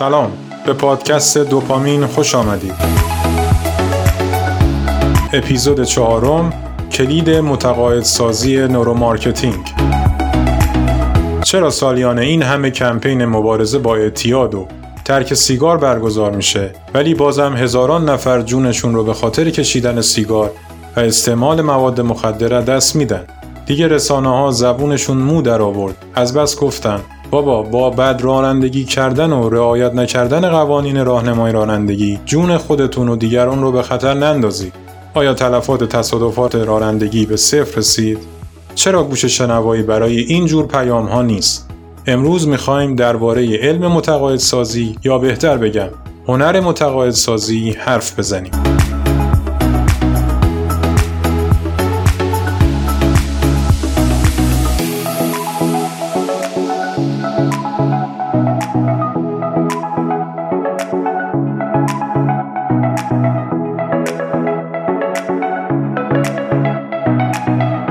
سلام. به پادکست دوپامین خوش آمدید. اپیزود چهارم کلید متقاعد سازی neuromarketing. چرا سالیانه این همه کمپین مبارزه با اعتیاد و ترک سیگار برگزار میشه ولی بازم هزاران نفر جونشون رو به خاطر کشیدن سیگار و استعمال مواد مخدر از دست میدن. دیگه رسانه ها زبونشون مو در آورد. از بس گفتن بابا با بد رانندگی کردن و رعایت نکردن قوانین راهنمای رانندگی جون خودتون و دیگران رو به خطر نندازید آیا تلفات تصادفات رانندگی به صفر رسید؟ چرا گوش شنوایی برای این جور پیام ها نیست؟ امروز می‌خوایم درباره علم متقاعد سازی یا بهتر بگم هنر متقاعد سازی حرف بزنیم.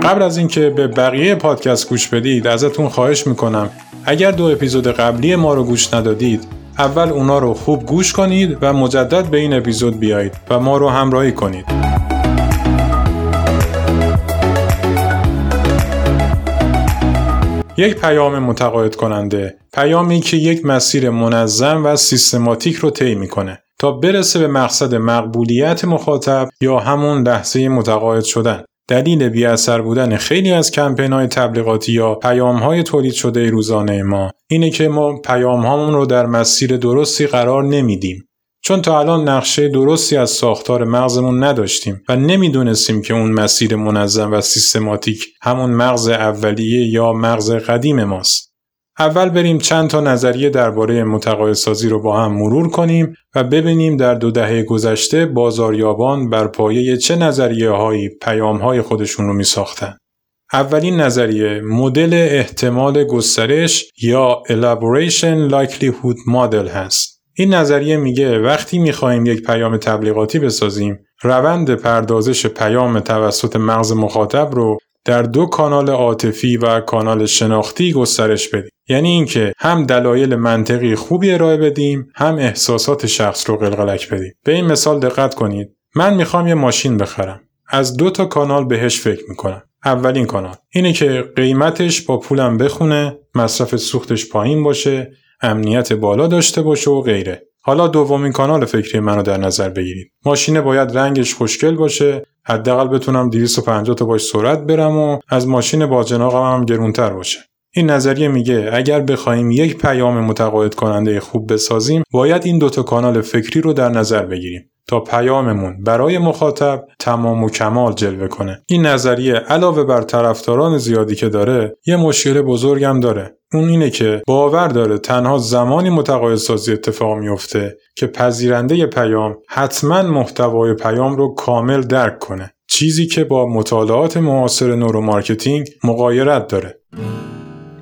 قبل از اینکه به بقیه پادکست گوش بدید ازتون خواهش می‌کنم. اگر دو اپیزود قبلی ما رو گوش ندادید اول اونا رو خوب گوش کنید و مجدد به این اپیزود بیایید و ما رو همراهی کنید. یک پیام متقاعد کننده. پیامی که یک مسیر منظم و سیستماتیک رو طی می‌کنه تا برسه به مقصد مقبولیت مخاطب یا همون لحظه متقاعد شدن. دلیل بیاثر بودن خیلی از کمپین های تبلیغاتی یا پیام های تولید شده روزانه ما اینه که ما پیام هامون رو در مسیر درستی قرار نمیدیم. چون تا الان نقشه درستی از ساختار مغزمون نداشتیم و نمی‌دونستیم که اون مسیر منظم و سیستماتیک همون مغز اولیه یا مغز قدیم ماست. اول بریم چند تا نظریه درباره متقاعدسازی رو با هم مرور کنیم و ببینیم در دو دهه گذشته بازاریابان بر پایه چه نظریه هایی پیام های خودشون رو می ساختن. اولین نظریه مدل احتمال گسترش یا Elaboration Likelihood Model هست. این نظریه میگه وقتی می‌خواهیم یک پیام تبلیغاتی بسازیم روند پردازش پیام توسط مغز مخاطب رو در دو کانال عاطفی و کانال شناختی گسترش بدیم. یعنی اینکه هم دلایل منطقی خوبی ارائه بدیم هم احساسات شخص رو قلقلک بدیم. به این مثال دقت کنید. من می‌خوام یه ماشین بخرم. از دو تا کانال بهش فکر می‌کنم. اولین کانال. اینه که قیمتش با پولم بخونه مصرف سوختش پایین باشه امنیت بالا داشته باشه و غیره. حالا دومین کانال فکری منو در نظر بگیرید. ماشین باید رنگش خوشگل باشه حداقل بتونم 250 تا باش سرعت برم و از ماشین باجناقم هم گرونتر باشه. این نظریه میگه اگر بخوایم یک پیام متقاعد کننده خوب بسازیم باید این دوتا کانال فکری رو در نظر بگیریم. تا پیاممون برای مخاطب تمام و کمال جلوه کنه. این نظریه علاوه بر طرفداران زیادی که داره یه مشکل بزرگم داره. اون اینه که باور داره تنها زمانی متقاعد سازی اتفاق میفته که پذیرنده پیام حتما محتوای پیام رو کامل درک کنه. چیزی که با مطالعات معاصر neuromarketing مغایرت داره.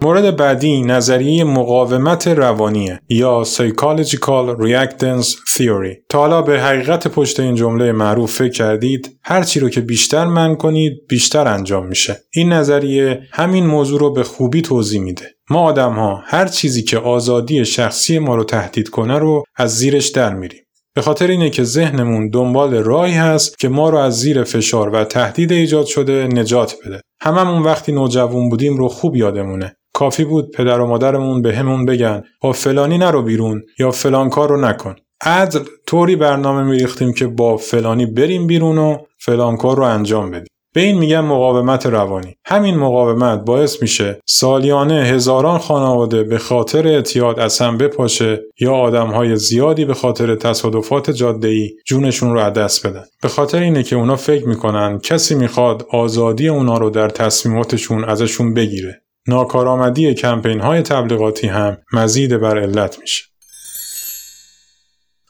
مورد بعدی نظریه مقاومت روانیه یا Psychological Reactance Theory. تا حالا به حقیقت پشت این جمله معروف فکر کردید هر چی رو که بیشتر منع کنید بیشتر انجام میشه. این نظریه همین موضوع رو به خوبی توضیح میده. ما آدم ها هر چیزی که آزادی شخصی ما رو تهدید کنه رو از زیرش در میریم. به خاطر اینه که ذهنمون دنبال راهی هست که ما رو از زیر فشار و تهدید ایجاد شده نجات بده. هممون وقتی نوجوان بودیم رو خوب یادمونه. کافی بود پدر و مادرمون به همون بگن با فلانی نرو بیرون یا فلان کار رو نکن. عدل طوری برنامه میریختیم که با فلانی بریم بیرون و فلان کار رو انجام بدیم. به این میگن مقاومت روانی. همین مقاومت باعث میشه سالیانه هزاران خانواده به خاطر اعتیاد از هم بپاشه یا آدمهای زیادی به خاطر تصادفات جاده‌ای جونشون رو از دست بدن. به خاطر اینه که اونا فکر می‌کنن کسی می‌خواد آزادی اونا رو در تصمیماتشون ازشون بگیره. ناکارآمدی کمپین های تبلیغاتی هم مزید بر علت میشه.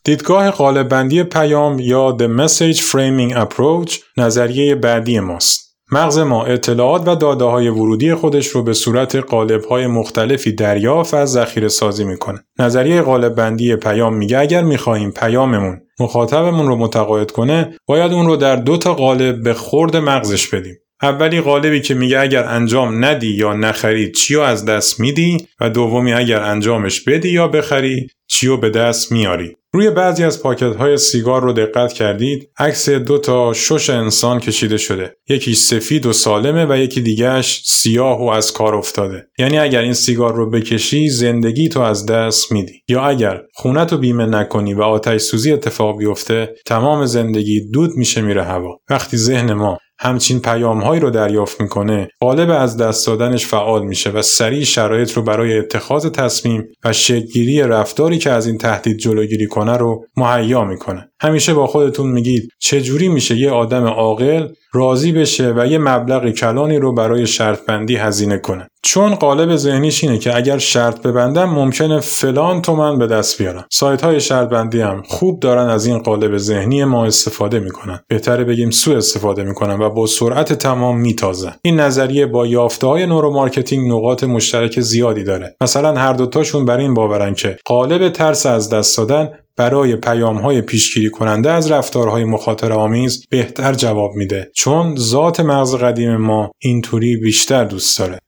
دیدگاه قالبندی پیام یا The Message Framing Approach نظریه بعدی ماست. مغز ما اطلاعات و داده های ورودی خودش رو به صورت قالب های مختلفی دریافت و ذخیره سازی می‌کنه. نظریه قالب بندی پیام میگه اگر می‌خواهیم پیاممون مخاطبمون رو متقاعد کنه باید اون رو در دو تا قالب به خورد مغزش بدیم. اولی قالبی که میگه اگر انجام ندی یا نخری چی از دست میدی؟ و دومی اگر انجامش بدی یا بخری چی به دست میاری؟ روی بعضی از پاکت های سیگار رو دقت کردید. عکس دو تا شش انسان کشیده شده. یکی سفید و سالمه و یکی دیگهش سیاه و از کار افتاده. یعنی اگر این سیگار رو بکشی زندگی تو از دست میدی. یا اگر خونت رو بیمه نکنی و آتش سوزی اتفاق بیفته تمام زندگی دود میشه میره هوا. وقتی ذهن ما همچین پیامهایی رو دریافت می‌کنه قالب از دست دادنش فعال میشه و سریع شرایط رو برای اتخاذ تصمیم و شکلگیری رفتاری که از این تهدید جلوگیری کنه رو مهیا می‌کنه. همیشه با خودتون میگید چجوری میشه یه آدم عاقل راضی بشه و یه مبلغ کلانی رو برای شرط بندی هزینه کنه؟ چون قالب ذهنیش اینه که اگر شرط ببندم ممکنه فلان تومن به دست بیارم. سایت های شرط بندی هم خوب دارن از این قالب ذهنی ما استفاده می‌کنن. بهتره بگیم سو استفاده می‌کنن و با سرعت تمام میتازن. این نظریه با یافته های neuromarketing نقاط مشترک زیادی داره. مثلا هر دوتاشون بر این باورن که قالب ترس از دست دادن برای پیام های پیشگیری کننده از رفتارهای مخاطر آمیز بهتر جواب میده. چون ذات مغز قدیم ما اینطوری بیشتر دوست داره.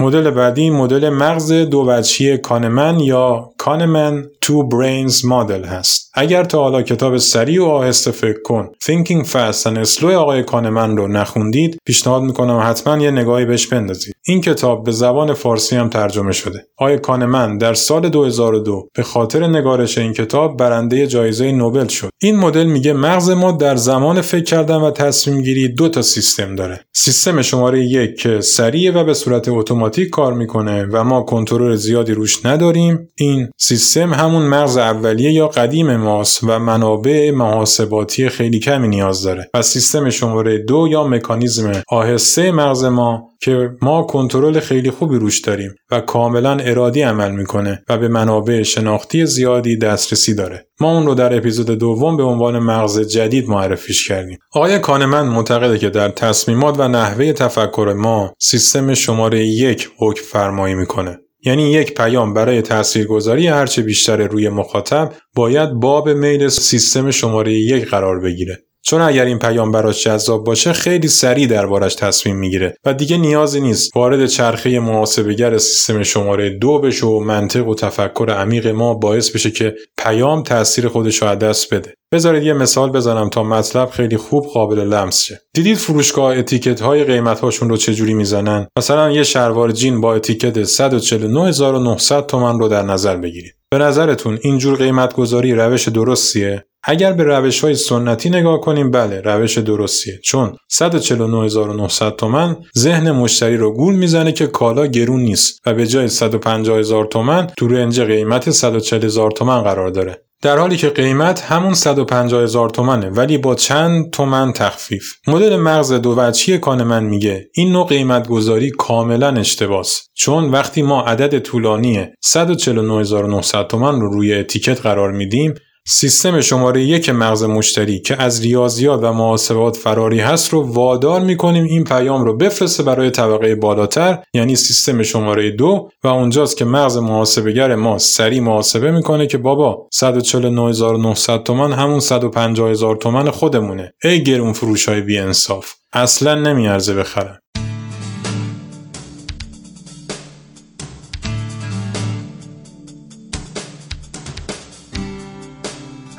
مدل بعدی مدل مغز دو وجهی کانمن یا کانمن تو برینز مدل هست. اگر تا حالا کتاب سریع و آهسته فکر کن Thinking Fast and Slow آقای کانمن رو نخوندید پیشنهاد می‌کنم حتما یه نگاهی بهش بندازید. این کتاب به زبان فارسی هم ترجمه شده. آقای کانمن در سال 2002 به خاطر نگارش این کتاب برنده جایزه نوبل شد. این مدل میگه مغز ما در زمان فکر کردن و تصمیم گیری دو تا سیستم داره. سیستم شماره یک که سریع و به صورت اتوماتیک کار می‌کنه و ما کنترل زیادی روش نداریم. این سیستم همون مغز اولیه یا قدیم ماست و منابع محاسباتی خیلی کمی نیاز داره. و سیستم شماره دو یا مکانیزم آهسته مغز ما که ما کنترل خیلی خوبی روش داریم و کاملا ارادی عمل می‌کنه و به منابع شناختی زیادی دسترسی داره ما اون رو در اپیزود دوم به عنوان مغز جدید معرفیش کردیم آقای کانمن معتقده که در تصمیمات و نحوه تفکر ما سیستم شماره یک حکم فرمایی می‌کنه یعنی یک پیام برای تاثیرگذاری هرچه بیشتر روی مخاطب باید باب میل سیستم شماره یک قرار بگیره. چون اگر این پیام براش جذاب باشه خیلی سریع دربارش تصمیم می‌گیره. و دیگه نیازی نیست. وارد چرخه محاسبگر سیستم شماره دو بشه و منطق و تفکر عمیق ما باعث بشه که پیام تاثیر خودش رو دست بده. بذارید یه مثال بزنم تا مطلب خیلی خوب قابل لمس شه. دیدید فروشگاه اتیکت های قیمت هاشون رو چجوری می‌زنن؟ مثلا یه شلوار جین با اتیکت 149900 تومن رو در نظر بگیرید. به نظرتون اینجور قیمت گذاری روش درستیه؟ اگر به روش های سنتی نگاه کنیم بله روش درستیه. چون 149900 تومن ذهن مشتری رو گول می‌زنه که کالا گرون نیست و به جای 150000 تومن تو رنج قیمت 140000 تومن قرار داره. در حالی که قیمت همون 150 هزار تومنه ولی با چند تومن تخفیف. مدل مغز دو وجهی کانمن میگه این نوع قیمت گذاری کاملا اشتباس. چون وقتی ما عدد طولانی 149900 تومن رو روی اتیکت قرار میدیم سیستم شماره یک مغز مشتری که از ریاضیات و محاسبات فراری هست رو وادار می‌کنیم. این پیام رو بفرسته برای طبقه بالاتر یعنی سیستم شماره دو. و اونجاست که مغز محاسبگر ما سریع محاسبه می‌کنه که بابا 149900 تومن همون 150000 تومن خودمونه ای گرون فروش های بی انصاف اصلا نمیارزه بخرم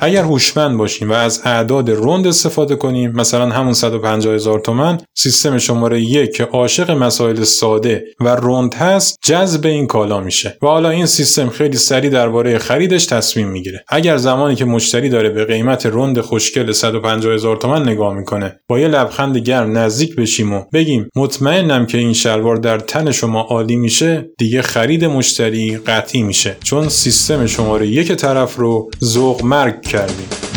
اگر هوشمند باشیم و از اعداد رند استفاده کنیم مثلا همون 150 هزار تومن سیستم شماره یک که عاشق مسائل ساده و رند هست جذب این کالا میشه و حالا این سیستم خیلی سریع درباره خریدش تصمیم می‌گیره. اگر زمانی که مشتری داره به قیمت رند خوشگل 150 هزار تومن نگاه می‌کنه با یه لبخند گرم نزدیک بشیم و بگیم مطمئنم که این شلوار در تن شما عالی میشه دیگه خرید مشتری قطعی میشه. چون سیستم شماره یک طرف رو ذوق مرگ کردیم.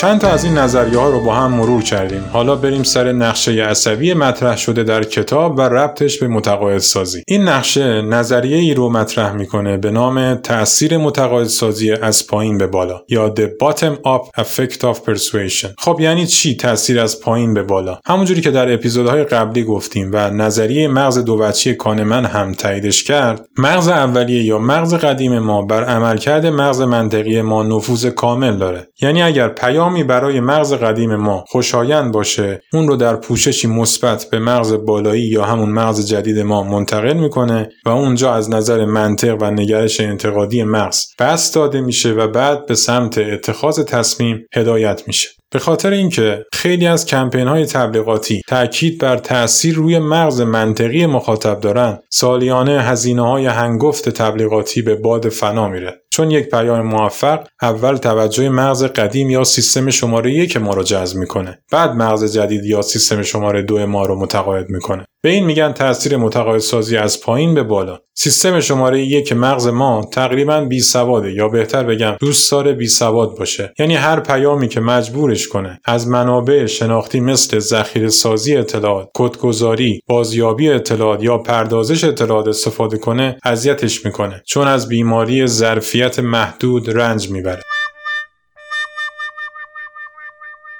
چند تا از این نظریه ها رو با هم مرور کردیم. حالا بریم سر نقشه عصبی مطرح شده در کتاب و ربطش به متقاعدسازی. این نقشه نظریه ای رو مطرح می‌کنه به نام تاثیر متقاعدسازی از پایین به بالا یا The Bottom Up Effect of Persuasion. خب یعنی چی تاثیر از پایین به بالا؟ همونجوری که در اپیزودهای قبلی گفتیم و نظریه مغز دو بچی کانمن هم تاییدش کرد مغز اولیه یا مغز قدیم ما بر عملکرد مغز منطقی ما نفوذ کامل داره. یعنی اگر پیامی برای مغز قدیم ما خوشایند باشه اون رو در پوششی مثبت به مغز بالایی یا همون مغز جدید ما منتقل می‌کنه و اونجا از نظر منطق و نگرش انتقادی مغز بس داده میشه و بعد به سمت اتخاذ تصمیم هدایت میشه. به خاطر اینکه خیلی از کمپین های تبلیغاتی تاکید بر تاثیر روی مغز منطقی مخاطب دارن سالیانه هزینه های هنگفت تبلیغاتی به باد فنا میره. چون یک پیام موفق اول توجه مغز قدیم یا سیستم شماره یک ما رو جذب می‌کنه بعد مغز جدید یا سیستم شماره دو ما رو متقاعد می‌کنه. به این میگن تاثیر متقاعدسازی از پایین به بالا. سیستم شماره یک مغز ما تقریبا بی سواده یا بهتر بگم دوست داره بی سواد باشه. یعنی هر پیامی که مجبورش کنه از منابع شناختی مثل ذخیره سازی اطلاعات کدگذاری بازیابی اطلاعات یا پردازش اطلاعات استفاده کنه اذیتش می‌کنه. چون از بیماری ظرفیت محدود رنج می‌بره.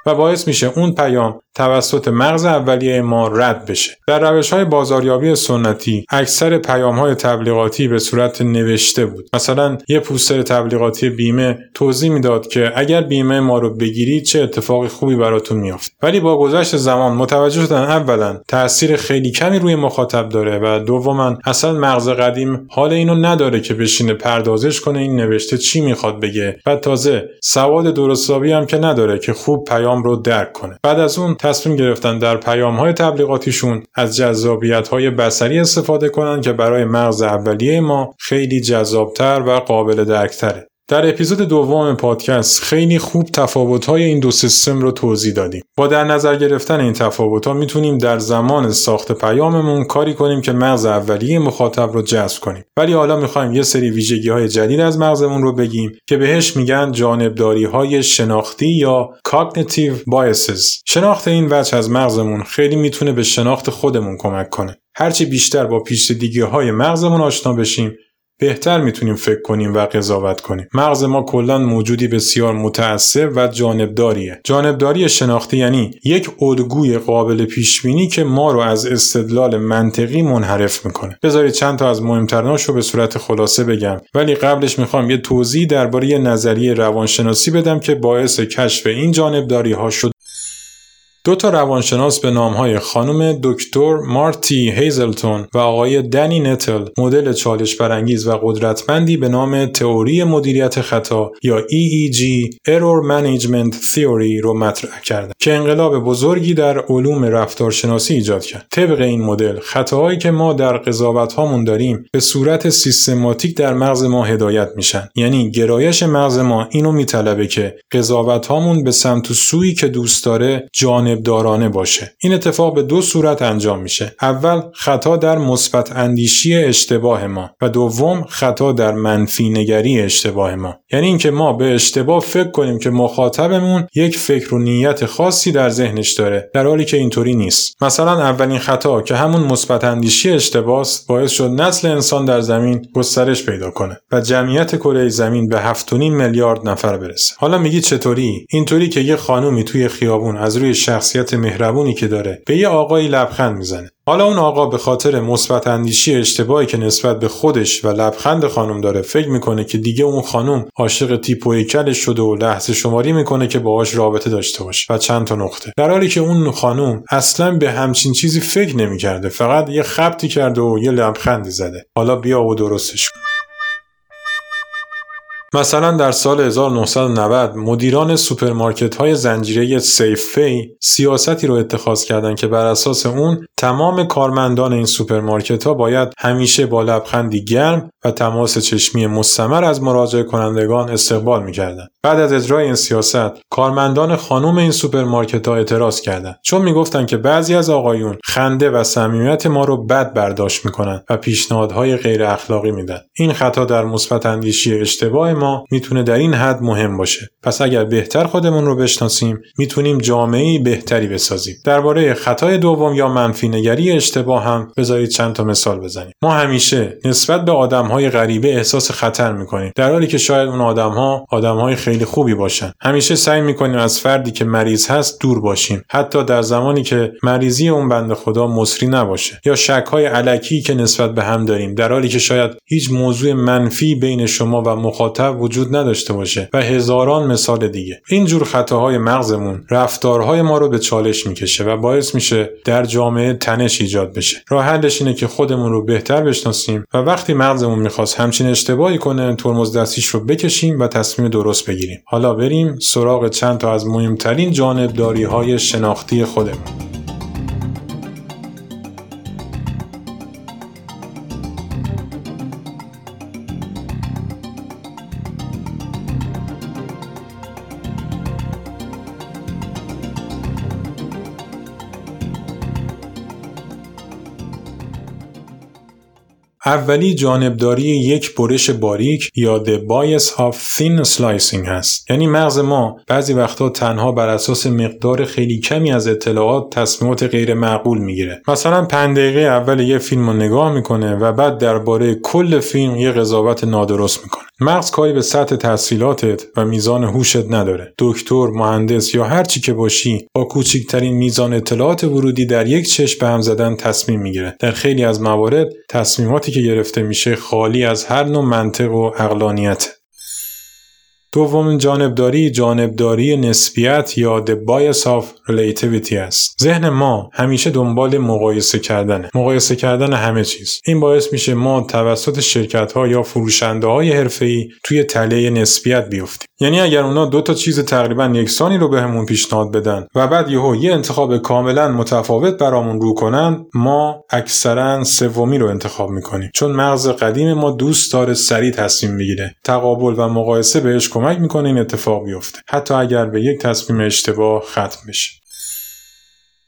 و باعث میشه اون پیام توسط مغز اولیه ما رد بشه. در روش های بازاریابی سنتی اکثر پیام های تبلیغاتی به صورت نوشته بود. مثلا یه پوستر تبلیغاتی بیمه توضیح می‌داد که اگر بیمه ما رو بگیرید چه اتفاق خوبی براتون میافت ولی با گذشت زمان متوجه شدن اولا تاثیر خیلی کمی روی مخاطب داره و دوما اصلا مغز قدیم حال اینو نداره که بشینه پردازش کنه این نوشته چی می‌خواد بگه. و تازه سواد درستابی هم که نداره که خوب پیام رو درک کنه. بعد از اون تصمیم گرفتن در پیام های تبلیغاتیشون از جذابیت های بسری استفاده کنن که برای مغز اولیه ما خیلی جذابتر و قابل درکتره. در اپیزود دوم پادکست خیلی خوب تفاوت‌های این دو سیستم رو توضیح دادیم. با در نظر گرفتن این تفاوت‌ها می‌تونیم در زمان ساخت پیاممون کاری کنیم که مغز اولیه مخاطب رو جذب کنیم. ولی حالا می‌خوایم یه سری ویژگی‌های جدید از مغزمون رو بگیم که بهش میگن جانبداری‌های شناختی یا cognitive biases. شناخت این وجه از مغزمون خیلی می‌تونه به شناخت خودمون کمک کنه. هرچی بیشتر با پیچیدگی‌های های مغزمون آشنا بشیم بهتر می‌تونیم فکر کنیم و قضاوت کنیم. مغز ما کلا موجودی بسیار متعصب و جانبداریه. جانبداری شناختی یعنی یک الگوی قابل پیش بینی که ما رو از استدلال منطقی منحرف می‌کنه. بذارید چند تا از مهمتریناش رو به صورت خلاصه بگم. ولی قبلش می‌خوام یه توضیح درباره نظریه روانشناسی بدم که باعث کشف این جانبداری ها شد. دو تا روانشناس به نامهای خانم دکتر مارتی هیزلتون و آقای دنی نتل مدل چالش برانگیز و قدرتمندی به نام تئوری مدیریت خطا یا EEG Error Management Theory رو مطرح کردند که انقلاب بزرگی در علوم رفتارشناسی ایجاد کرد. طبق این مدل خطاهایی که ما در قضاوت هامون داریم به صورت سیستماتیک در مغز ما هدایت میشن. یعنی گرایش مغز ما اینو میطلبه که قضاوت هامون به سمت و سویی که دوست داره جان جانبدارانه باشه. این اتفاق به دو صورت انجام میشه. اول خطا در مثبت اندیشی اشتباه ما و دوم خطا در منفی نگری اشتباه ما. یعنی اینکه ما به اشتباه فکر کنیم که مخاطبمون یک فکر و نیت خاصی در ذهنش داره در حالی که اینطوری نیست. مثلا اولین خطا که همون مثبت اندیشی اشتباه است باعث شد نسل انسان در زمین گسترش پیدا کنه و جمعیت کره زمین به 7.5 میلیارد نفر برسه. حالا میگی چطوری؟ اینطوری که یه خانومی توی خیابون از روی شخصیت مهربونی که داره به یه آقایی لبخند می‌زنه. حالا اون آقا به خاطر مثبت اندیشی اشتباهی که نسبت به خودش و لبخند خانم داره فکر می‌کنه که دیگه اون خانم عاشق تیپ و هیکلش شده و لحظه شماری می‌کنه که باهاش رابطه داشته باشه و چند تا نقطه. در حالی که اون خانم اصلا به همچین چیزی فکر نمی‌کرده فقط یه خبتی کرده و یه لبخندی زده. حالا بیا و درستش کن. مثلا در سال 1990 مدیران سوپرمارکت های زنجیره‌ای Safeway سیاستی رو اتخاذ کردند که بر اساس اون تمام کارمندان این سوپرمارکت ها باید همیشه با لبخندی گرم و تماس چشمی مستمر از مراجعه کنندگان استقبال می‌کردند. بعد از اجرای این سیاست کارمندان خانم این سوپرمارکت ها اعتراض کردند چون می‌گفتند که بعضی از آقایون خنده و صمیمیت ما رو بد برداشت می‌کنند و پیشنهادهای غیر اخلاقی میدن این خطا در مثبت اندیشی اشتباه ما می‌تونه در این حد مهم باشه. پس اگر بهتر خودمون رو بشناسیم می‌تونیم جامعه بهتری بسازیم. درباره خطای دوم یا منفی نگری اشتباه هم بذارید چند تا مثال بزنیم. ما همیشه نسبت به آدمهای غریبه احساس خطر می‌کنیم در حالی که شاید اون آدمها آدمهای خیلی خوبی باشن. همیشه سعی می‌کنیم از فردی که مریض هست دور باشیم. حتی در زمانی که مریضی اون بنده خدا مصری نباشه. یا شکهای علکی که نسبت به هم داریم در حالی که شاید هیچ موضوع منفی بین شما و مخاطب وجود نداشته باشه و هزاران مثال دیگه. اینجور خطاهای مغزمون رفتارهای ما رو به چالش می‌کشه و باعث میشه در جامعه تنش ایجاد بشه. راه حلش اینه که خودمون رو بهتر بشناسیم و وقتی مغزمون می‌خواست همچین اشتباهی کنه ترمز دستیش رو بکشیم و تصمیم درست بگیریم. حالا بریم سراغ چند تا از مهمترین جانبداری های شناختی خودمون. اولی جانبداری یک برش باریک یا The Bias of Thin Slicing هست. یعنی مغز ما بعضی وقتا تنها بر اساس مقدار خیلی کمی از اطلاعات تصمیمات غیر معقول می‌گیره. مثلا پنج دقیقه اول یه فیلم رو نگاه می‌کنه و بعد درباره کل فیلم یه قضاوت نادرست می‌کنه. مغز کاری به سطح تحصیلاتت و میزان هوشت نداره. دکتر مهندس یا هر چی که باشی با کوچکترین میزان اطلاعات ورودی در یک چشم به هم زدن تصمیم می‌گیره. در خیلی از موارد که گرفته میشه خالی از هر نوع منطق و اقلانیت دومین جانبداری جانبداری نسبیت یا The Bias of Relativity است. ذهن ما همیشه دنبال مقایسه کردنه. مقایسه کردن همه چیز. این باعث میشه ما توسط شرکت ها یا فروشنده های حرفه‌ای توی تله نسبیت بیفتیم. یعنی اگر اونا دو تا چیز تقریبا یکسانی رو بهمون پیشنهاد بدن و بعد یهو یه انتخاب کاملا متفاوت برامون رو کنن ما اکثرا سومی رو انتخاب می‌کنیم چون مغز قدیم ما دوست داره سریع تصمیم بگیره تقابل و مقایسه بهش کمک می‌کنه این اتفاق بیفته. حتی اگر به یک تصمیم اشتباه ختم بشه.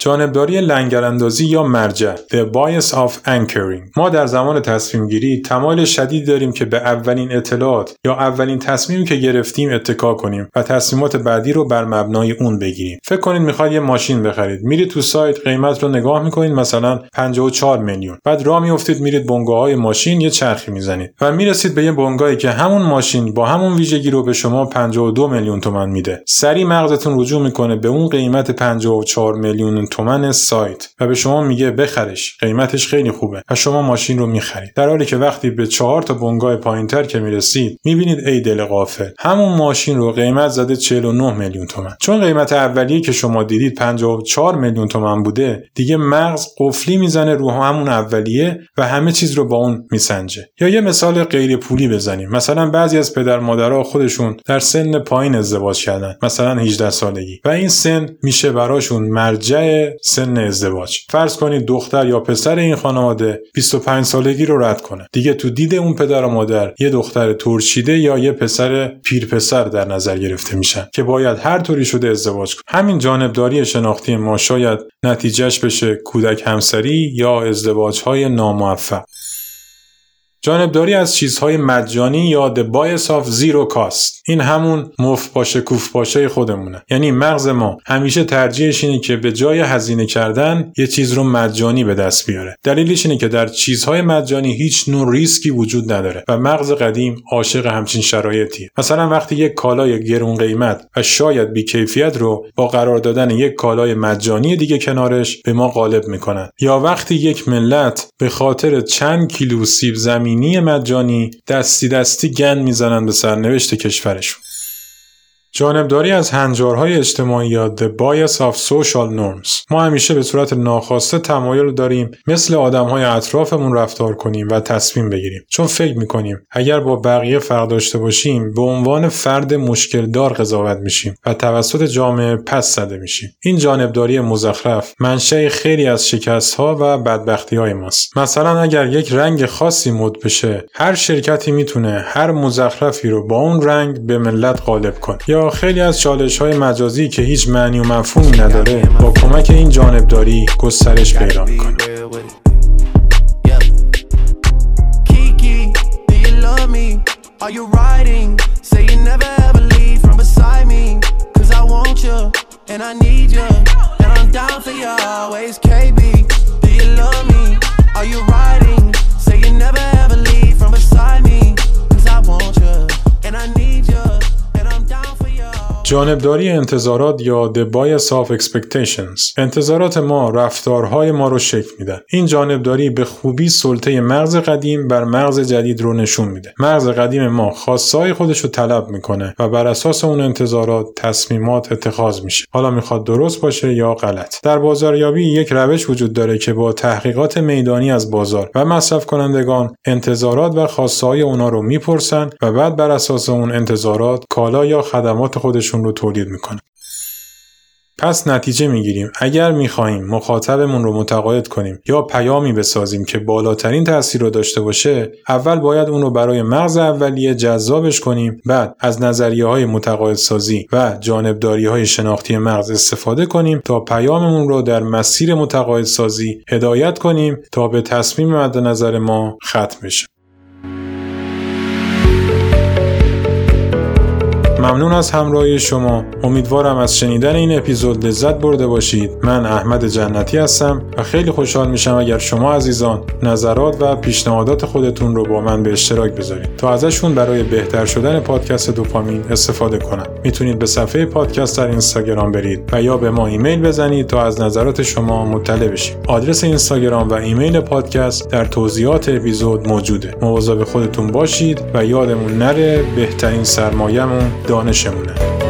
جانبداری لنگراندازی یا مرجع The Bias of Anchoring. ما در زمان تصمیم گیری تمایل شدید داریم که به اولین اطلاعات یا اولین تصمیمی که گرفتیم اتکا کنیم و تصمیمات بعدی رو بر مبنای اون بگیریم. فکر کنید می‌خواید یه ماشین بخرید. میرید تو سایت قیمت رو نگاه می‌کنید مثلا 54 میلیون. بعد راه میافتید میرید بنگاه های ماشین یه چرخی می‌زنید. و می‌رسید به یه بنگاهی که همون ماشین با همون ویژگی رو به شما 52 میلیون تومن میده. سری مغزتون رجوع می‌کنه به اون قیمت 54 میلیون تومن سایت و به شما میگه بخرش قیمتش خیلی خوبه و شما ماشین رو می‌خرید. در حالی که وقتی به چهار تا بنگاه پایینتر که می‌رسید می‌بینید ای دل غافل همون ماشین رو قیمت زده 49 میلیون تومن. چون قیمت اولیه که شما دیدید 54 میلیون تومن بوده دیگه مغز قفلی می‌زنه رو همون اولیه و همه چیز رو با اون میسنجه. یا یه مثال غیر پولی بزنیم. مثلا بعضی از پدر مادرها خودشون در سن پایین ازدواج کردن مثلا 18 سالگی. و این سن میشه براشون مرجع سن ازدواج. فرض کنید دختر یا پسر این خانواده 25 سالگی رو رد کنه. دیگه تو دید اون پدر و مادر یه دختر ترشیده یا یه پسر پیر پسر در نظر گرفته میشن که باید هر طوری شده ازدواج کنه. همین جانبداری شناختی ما شاید نتیجهش بشه کودک همسری یا ازدواج های ناموفق. جانبداری از چیزهای مجانی یا The Bias of Zero Cost. این همون مفت باشه کوف باشه خودمونه. یعنی مغز ما همیشه ترجیحش اینه که به جای هزینه کردن یه چیز رو مجانی به دست بیاره. دلیلش اینه که در چیزهای مجانی هیچ نوع ریسکی وجود نداره و مغز قدیم عاشق همچین شرایطیه. مثلا وقتی یک کالای گرون قیمت و شاید بیکیفیت رو با قرار دادن یک کالای مجانی دیگه کنارش به ما غالب می‌کنن. یا وقتی یک ملت به خاطر چند کیلو سیب زمینی مجانی دستی دستی گن می‌زنن به سرنوشت کشور کشورشون. جانبداری از هنجارهای اجتماعی یا The Bias of Social Norms. ما همیشه به صورت ناخواسته تمایل داریم مثل آدمهای اطرافمون رفتار کنیم و تصمیم بگیریم. چون فکر می‌کنیم اگر با بقیه فرق داشته باشیم به عنوان فرد مشکل دار قضاوت میشیم و توسط جامعه پس زده میشیم. این جانبداری مزخرف منشأ خیلی از شکست ها و بدبختی های ماست. مثلا اگر یک رنگ خاصی مد بشه هر شرکتی می‌تونه هر مزخرفی رو با اون رنگ به ملت غالب کنه. یا خیلی از چالش های مجازی که هیچ معنی و مفهومی نداره با کمک این جانبداری گسترش پیدا می‌کنه؟ جانبداری انتظارات یا the bias of expectations. انتظارات ما رفتارهای ما رو شکل میدن این جانبداری به خوبی سلطه مغز قدیم بر مغز جدید رو نشون میده. مغز قدیم ما خاصای خودش رو طلب می‌کنه و بر اساس اون انتظارات تصمیمات اتخاذ میشه. حالا می‌خواد درست باشه یا غلط. در بازاریابی یک روش وجود داره که با تحقیقات میدانی از بازار و مصرف کنندگان انتظارات و خواستهای اونا رو می‌پرسن و بعد بر اساس اون انتظارات کالا یا خدمات خودشون رو تولید می‌کنن پس نتیجه می‌گیریم. اگر می‌خواهیم مخاطبمون رو متقاعد کنیم یا پیامی بسازیم که بالاترین تاثیر رو داشته باشه اول باید اون رو برای مغز اولیه جذابش کنیم بعد از نظریه های متقاعد سازی و جانبداری های شناختی مغز استفاده کنیم تا پیاممون رو در مسیر متقاعد سازی هدایت کنیم تا به تصمیم مد نظر ما ختم بشه. ممنون از همراهی شما. امیدوارم از شنیدن این اپیزود لذت برده باشید. من احمد جنتی هستم و خیلی خوشحال میشم اگر شما عزیزان نظرات و پیشنهادات خودتون رو با من به اشتراک بذارید تا ازشون برای بهتر شدن پادکست دوپامین استفاده کنم. می‌تونید به صفحه پادکست در اینستاگرام برید و یا به ما ایمیل بزنید تا از نظرات شما مطلع بشید آدرس اینستاگرام و ایمیل پادکست در توضیحات اپیزود موجوده. مواظب خودتون باشید و یادمون نره بهترین سرمایهمون دانشمونه.